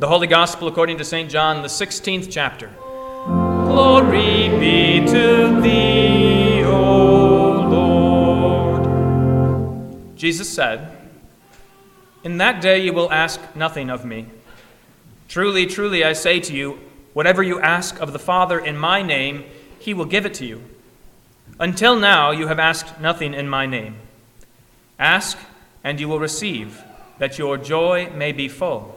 The Holy Gospel according to St. John, the 16th chapter. Glory be to thee, O Lord. Jesus said, In that day you will ask nothing of me. Truly, truly, I say to you, whatever you ask of the Father in my name, he will give it to you. Until now, you have asked nothing in my name. Ask, and you will receive, that your joy may be full.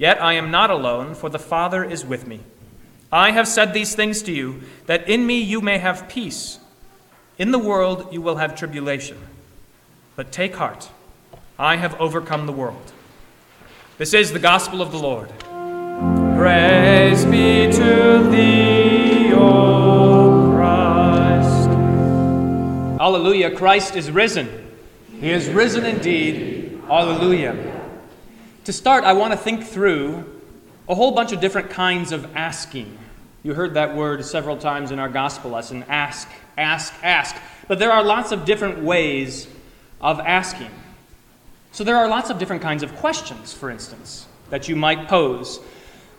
Yet I am not alone, for the Father is with me. I have said these things to you, that in me you may have peace. In the world you will have tribulation. But take heart, I have overcome the world. This is the gospel of the Lord. Praise be to thee, O Christ. Alleluia, Christ is risen. He is risen indeed. Alleluia. To start, I want to think through a whole bunch of different kinds of asking. You heard that word several times in our gospel lesson ask, ask, ask. But there are lots of different ways of asking. So there are lots of different kinds of questions, for instance, that you might pose.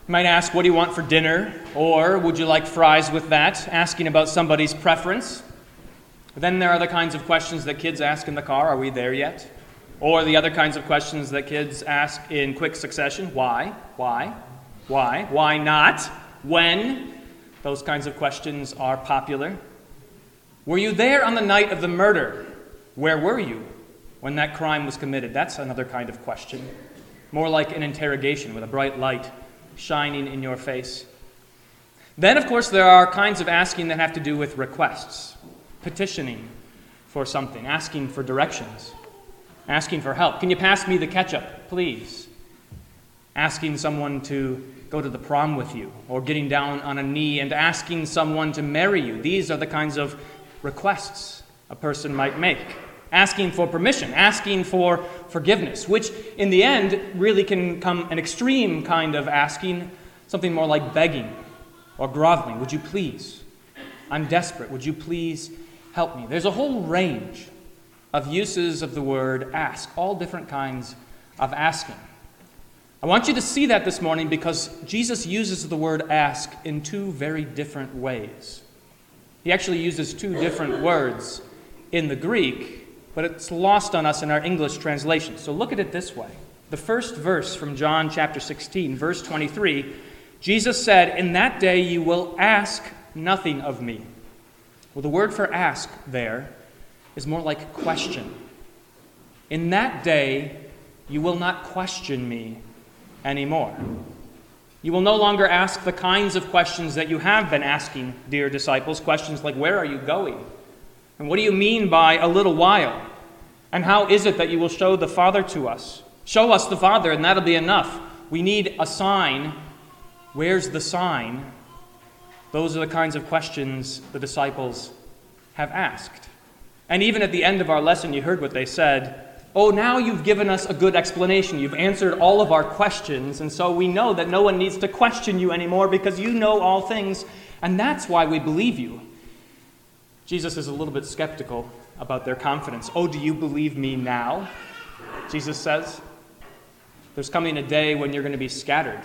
You might ask, What do you want for dinner? Or would you like fries with that? Asking about somebody's preference. Then there are the kinds of questions that kids ask in the car Are we there yet? Or the other kinds of questions that kids ask in quick succession Why? Why? Why? Why not? When? Those kinds of questions are popular. Were you there on the night of the murder? Where were you when that crime was committed? That's another kind of question. More like an interrogation with a bright light shining in your face. Then, of course, there are kinds of asking that have to do with requests, petitioning for something, asking for directions, asking for help. Can you pass me the ketchup, please? Asking someone to go to the prom with you, or getting down on a knee and asking someone to marry you. These are the kinds of requests a person might make. Asking for permission, asking for forgiveness, which in the end really can come an extreme kind of asking, something more like begging or groveling. Would you please? I'm desperate. Would you please help me? There's a whole range of uses of the word ask, all different kinds of asking. I want you to see that this morning because Jesus uses the word ask in two very different ways. He actually uses two different words in the Greek, but it's lost on us in our English translation. So look at it this way. The first verse from John chapter 16, verse 23, Jesus said, In that day you will ask nothing of me. Well, the word for ask there is more like question. In that day you will not question me anymore. You will no longer ask the kinds of questions that you have been asking, dear disciples, questions like, Where are you going? And what do you mean by a little while? And how is it that you will show the Father to us? Show us the Father, and that'll be enough. We need a sign. Where's the sign? Those are the kinds of questions the disciples have asked. And even at the end of our lesson, you heard what they said Oh, now you've given us a good explanation. You've answered all of our questions, and so we know that no one needs to question you anymore because you know all things, and that's why we believe you. Jesus is a little bit skeptical about their confidence. Oh, do you believe me now? Jesus says. There's coming a day when you're going to be scattered.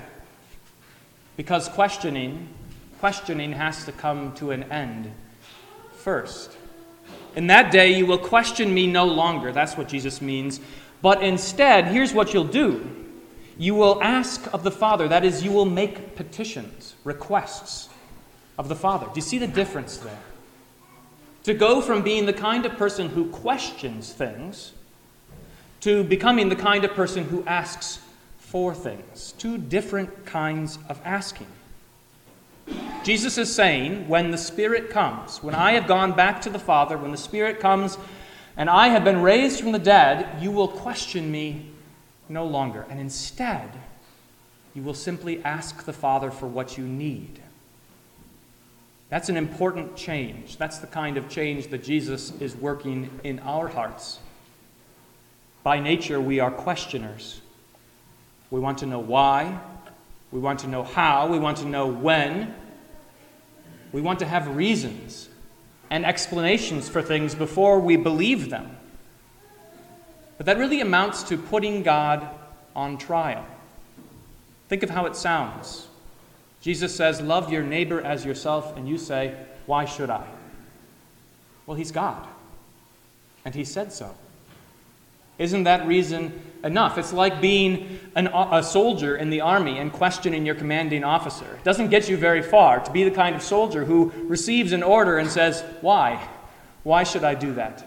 Because questioning, questioning has to come to an end first. In that day, you will question me no longer. That's what Jesus means. But instead, here's what you'll do You will ask of the Father, that is, you will make petitions, requests of the Father. Do you see the difference there? To go from being the kind of person who questions things to becoming the kind of person who asks for things. Two different kinds of asking. Jesus is saying, when the Spirit comes, when I have gone back to the Father, when the Spirit comes and I have been raised from the dead, you will question me no longer. And instead, you will simply ask the Father for what you need. That's an important change. That's the kind of change that Jesus is working in our hearts. By nature, we are questioners. We want to know why, we want to know how, we want to know when. We want to have reasons and explanations for things before we believe them. But that really amounts to putting God on trial. Think of how it sounds. Jesus says, Love your neighbor as yourself, and you say, Why should I? Well, he's God, and he said so. Isn't that reason enough? It's like being an, uh, a soldier in the army and questioning your commanding officer. It doesn't get you very far to be the kind of soldier who receives an order and says, Why? Why should I do that?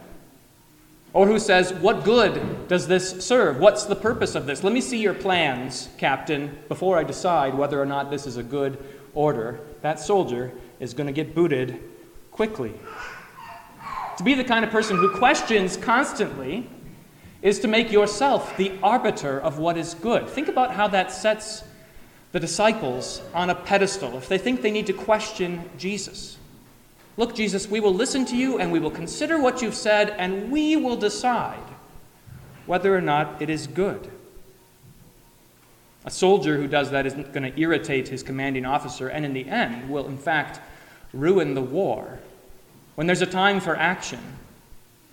Or who says, What good does this serve? What's the purpose of this? Let me see your plans, Captain, before I decide whether or not this is a good order. That soldier is going to get booted quickly. To be the kind of person who questions constantly is to make yourself the arbiter of what is good. Think about how that sets the disciples on a pedestal if they think they need to question Jesus. Look, Jesus, we will listen to you and we will consider what you've said and we will decide whether or not it is good. A soldier who does that isn't going to irritate his commanding officer and in the end will, in fact, ruin the war. When there's a time for action,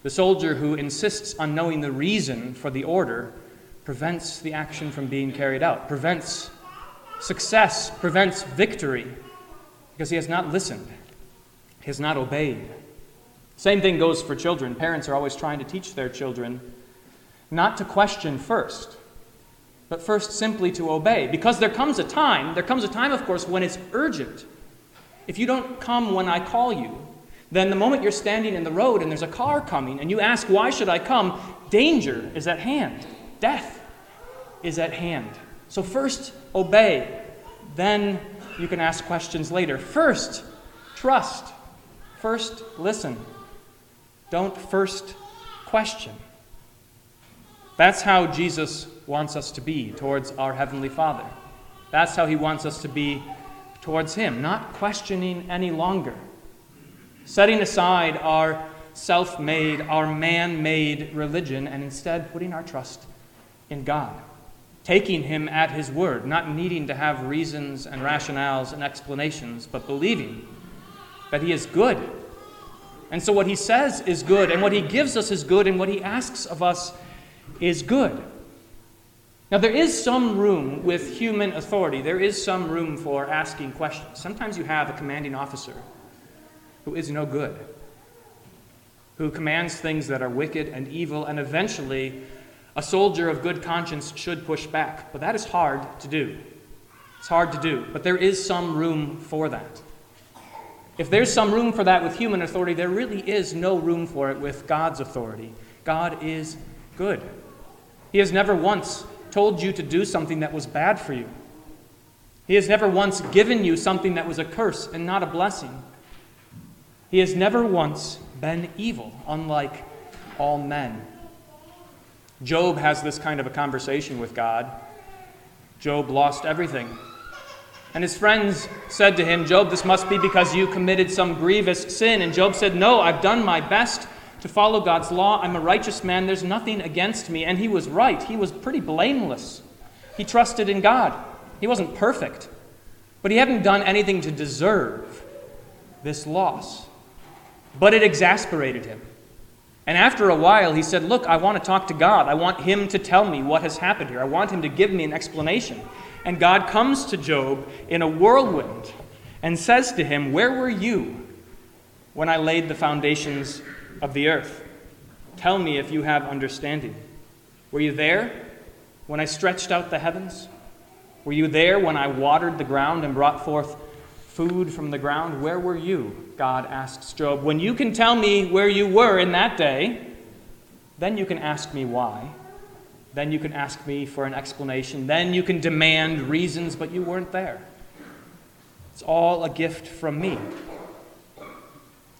the soldier who insists on knowing the reason for the order prevents the action from being carried out, prevents success, prevents victory, because he has not listened, he has not obeyed. Same thing goes for children. Parents are always trying to teach their children not to question first, but first simply to obey. Because there comes a time, there comes a time, of course, when it's urgent. If you don't come when I call you, then the moment you're standing in the road and there's a car coming and you ask, Why should I come? danger is at hand. Death is at hand. So, first, obey. Then you can ask questions later. First, trust. First, listen. Don't first question. That's how Jesus wants us to be towards our Heavenly Father. That's how He wants us to be towards Him, not questioning any longer setting aside our self made, our man made religion, and instead putting our trust in God. Taking Him at His word, not needing to have reasons and rationales and explanations, but believing that He is good. And so what He says is good, and what He gives us is good, and what He asks of us is good. Now, there is some room with human authority, there is some room for asking questions. Sometimes you have a commanding officer who is no good, who commands things that are wicked and evil, and eventually a soldier of good conscience should push back. But that is hard to do. It's hard to do, but there is some room for that. If there's some room for that with human authority, there really is no room for it with God's authority. God is good. He has never once told you to do something that was bad for you. He has never once given you something that was a curse and not a blessing. He has never once been evil, unlike all men. Job has this kind of a conversation with God. Job lost everything. And his friends said to him, Job, this must be because you committed some grievous sin. And Job said, No, I've done my best to follow God's law. I'm a righteous man. There's nothing against me. And he was right. He was pretty blameless. He trusted in God. He wasn't perfect, but he hadn't done anything to deserve this loss. But it exasperated him. And after a while, he said, Look, I want to talk to God. I want him to tell me what has happened here. I want him to give me an explanation. And God comes to Job in a whirlwind and says to him, Where were you when I laid the foundations of the earth? Tell me if you have understanding. Were you there when I stretched out the heavens? Were you there when I watered the ground and brought forth food from the ground? Where were you? God asks Job. When you can tell me where you were in that day, then you can ask me why. Then you can ask me for an explanation. Then you can demand reasons, but you weren't there. It's all a gift from me.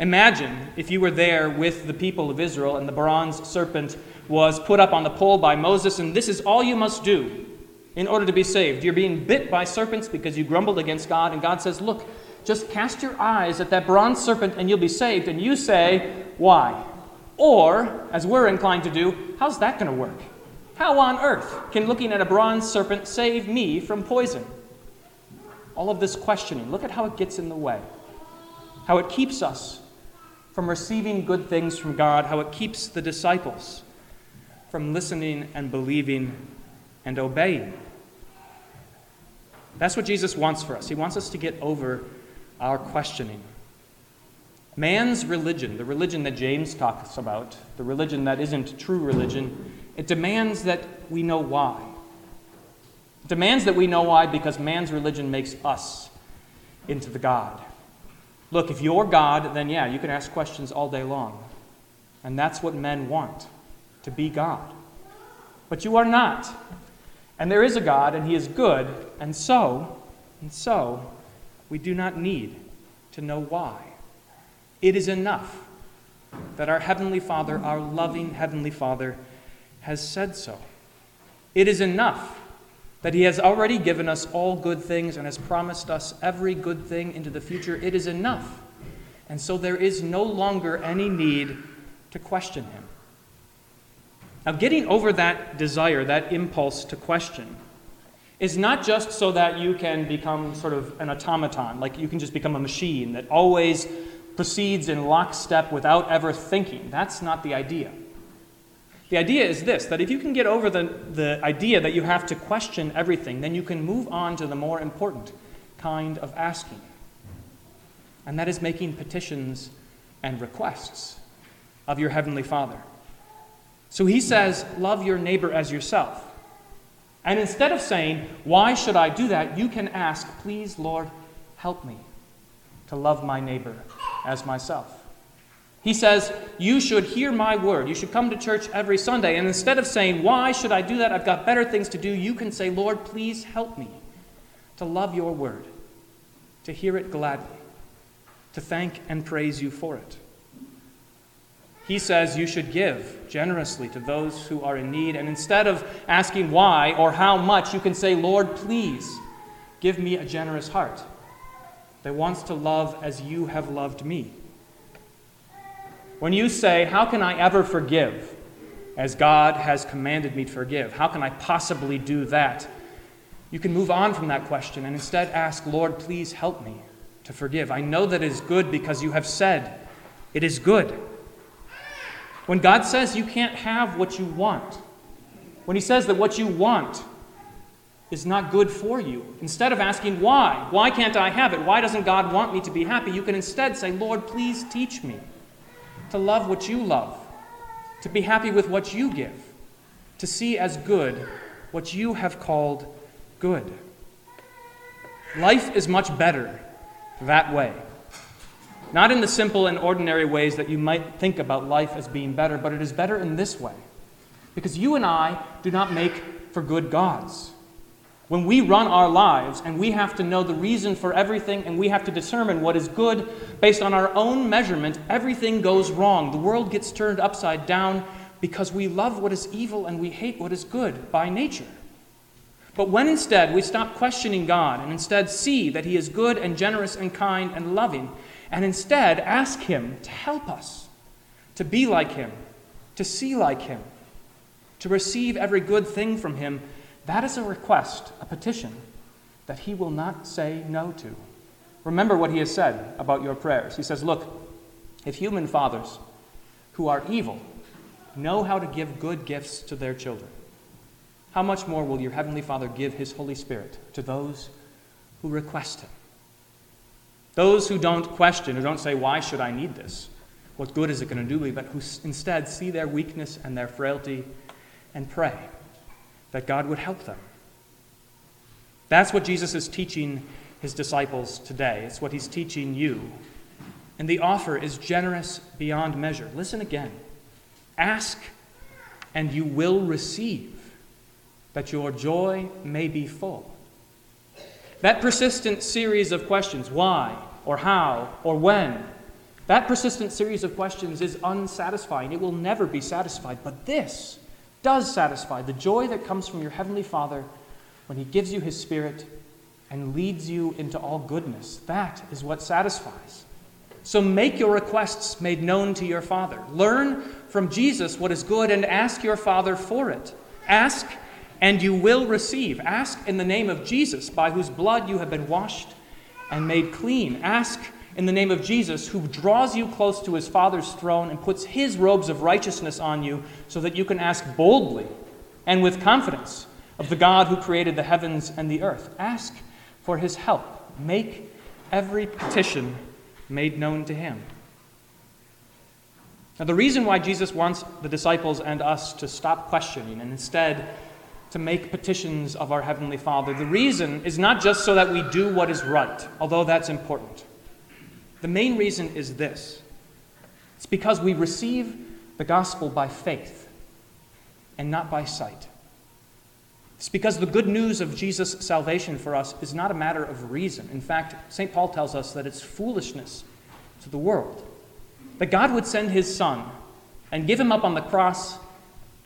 Imagine if you were there with the people of Israel and the bronze serpent was put up on the pole by Moses, and this is all you must do in order to be saved. You're being bit by serpents because you grumbled against God, and God says, Look, just cast your eyes at that bronze serpent and you'll be saved. And you say, Why? Or, as we're inclined to do, how's that going to work? How on earth can looking at a bronze serpent save me from poison? All of this questioning, look at how it gets in the way. How it keeps us from receiving good things from God, how it keeps the disciples from listening and believing and obeying. That's what Jesus wants for us. He wants us to get over our questioning. Man's religion, the religion that James talks about, the religion that isn't true religion, it demands that we know why. It demands that we know why because man's religion makes us into the God. Look, if you're God, then yeah, you can ask questions all day long. And that's what men want to be God. But you are not. And there is a God, and He is good, and so, and so, we do not need to know why. It is enough that our Heavenly Father, our loving Heavenly Father, has said so. It is enough that He has already given us all good things and has promised us every good thing into the future. It is enough. And so there is no longer any need to question Him. Now, getting over that desire, that impulse to question, is not just so that you can become sort of an automaton, like you can just become a machine that always proceeds in lockstep without ever thinking. That's not the idea. The idea is this that if you can get over the, the idea that you have to question everything, then you can move on to the more important kind of asking. And that is making petitions and requests of your Heavenly Father. So he says, Love your neighbor as yourself. And instead of saying, Why should I do that? you can ask, Please, Lord, help me to love my neighbor as myself. He says, You should hear my word. You should come to church every Sunday. And instead of saying, Why should I do that? I've got better things to do, you can say, Lord, please help me to love your word, to hear it gladly, to thank and praise you for it. He says you should give generously to those who are in need. And instead of asking why or how much, you can say, Lord, please give me a generous heart that wants to love as you have loved me. When you say, How can I ever forgive as God has commanded me to forgive? How can I possibly do that? You can move on from that question and instead ask, Lord, please help me to forgive. I know that it is good because you have said it is good. When God says you can't have what you want, when He says that what you want is not good for you, instead of asking why, why can't I have it? Why doesn't God want me to be happy? You can instead say, Lord, please teach me to love what you love, to be happy with what you give, to see as good what you have called good. Life is much better that way. Not in the simple and ordinary ways that you might think about life as being better, but it is better in this way. Because you and I do not make for good gods. When we run our lives and we have to know the reason for everything and we have to determine what is good based on our own measurement, everything goes wrong. The world gets turned upside down because we love what is evil and we hate what is good by nature. But when instead we stop questioning God and instead see that He is good and generous and kind and loving, and instead ask Him to help us to be like Him, to see like Him, to receive every good thing from Him, that is a request, a petition, that he will not say no to. Remember what he has said about your prayers. He says, Look, if human fathers who are evil know how to give good gifts to their children, how much more will your Heavenly Father give His Holy Spirit to those who request Him? Those who don't question, who don't say, Why should I need this? What good is it going to do me? But who instead see their weakness and their frailty and pray that God would help them. That's what Jesus is teaching his disciples today. It's what he's teaching you. And the offer is generous beyond measure. Listen again. Ask, and you will receive, that your joy may be full. That persistent series of questions why, or how, or when that persistent series of questions is unsatisfying. It will never be satisfied. But this does satisfy the joy that comes from your Heavenly Father when He gives you His Spirit and leads you into all goodness. That is what satisfies. So make your requests made known to your Father. Learn from Jesus what is good and ask your Father for it. Ask and you will receive. Ask in the name of Jesus, by whose blood you have been washed and made clean. Ask in the name of Jesus, who draws you close to his Father's throne and puts his robes of righteousness on you so that you can ask boldly and with confidence of the God who created the heavens and the earth. Ask for his help. Make every petition made known to him. Now, the reason why Jesus wants the disciples and us to stop questioning and instead to make petitions of our Heavenly Father, the reason is not just so that we do what is right, although that's important. The main reason is this it's because we receive the gospel by faith and not by sight. It's because the good news of Jesus' salvation for us is not a matter of reason. In fact, St. Paul tells us that it's foolishness to the world. That God would send his Son and give him up on the cross,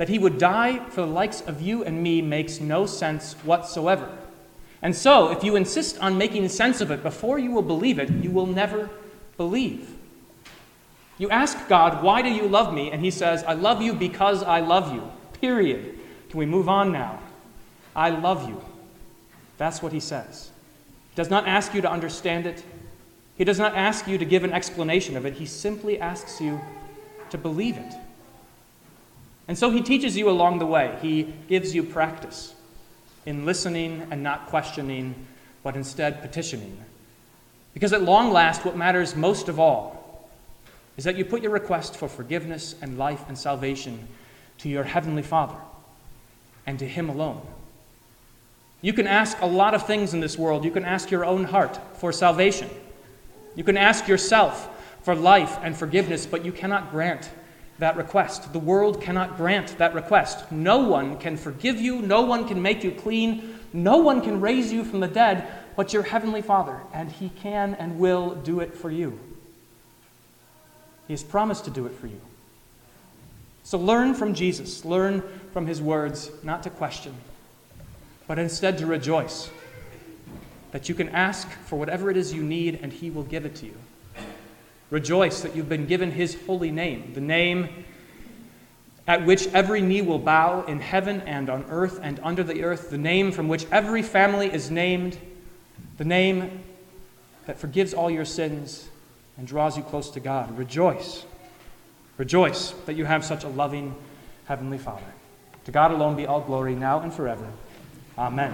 that he would die for the likes of you and me, makes no sense whatsoever. And so, if you insist on making sense of it before you will believe it, you will never believe. You ask God, Why do you love me? And he says, I love you because I love you. Period. Can we move on now? I love you. That's what he says. He does not ask you to understand it. He does not ask you to give an explanation of it. He simply asks you to believe it. And so he teaches you along the way. He gives you practice in listening and not questioning, but instead petitioning. Because at long last, what matters most of all is that you put your request for forgiveness and life and salvation to your Heavenly Father and to Him alone. You can ask a lot of things in this world. You can ask your own heart for salvation. You can ask yourself for life and forgiveness, but you cannot grant that request. The world cannot grant that request. No one can forgive you, no one can make you clean, no one can raise you from the dead but your Heavenly Father, and He can and will do it for you. He has promised to do it for you. So learn from Jesus, learn from His words, not to question, but instead to rejoice that you can ask for whatever it is you need and He will give it to you. Rejoice that you've been given His holy name, the name at which every knee will bow in heaven and on earth and under the earth, the name from which every family is named, the name that forgives all your sins and draws you close to God. Rejoice. Rejoice that you have such a loving Heavenly Father. To God alone be all glory now and forever. Amen.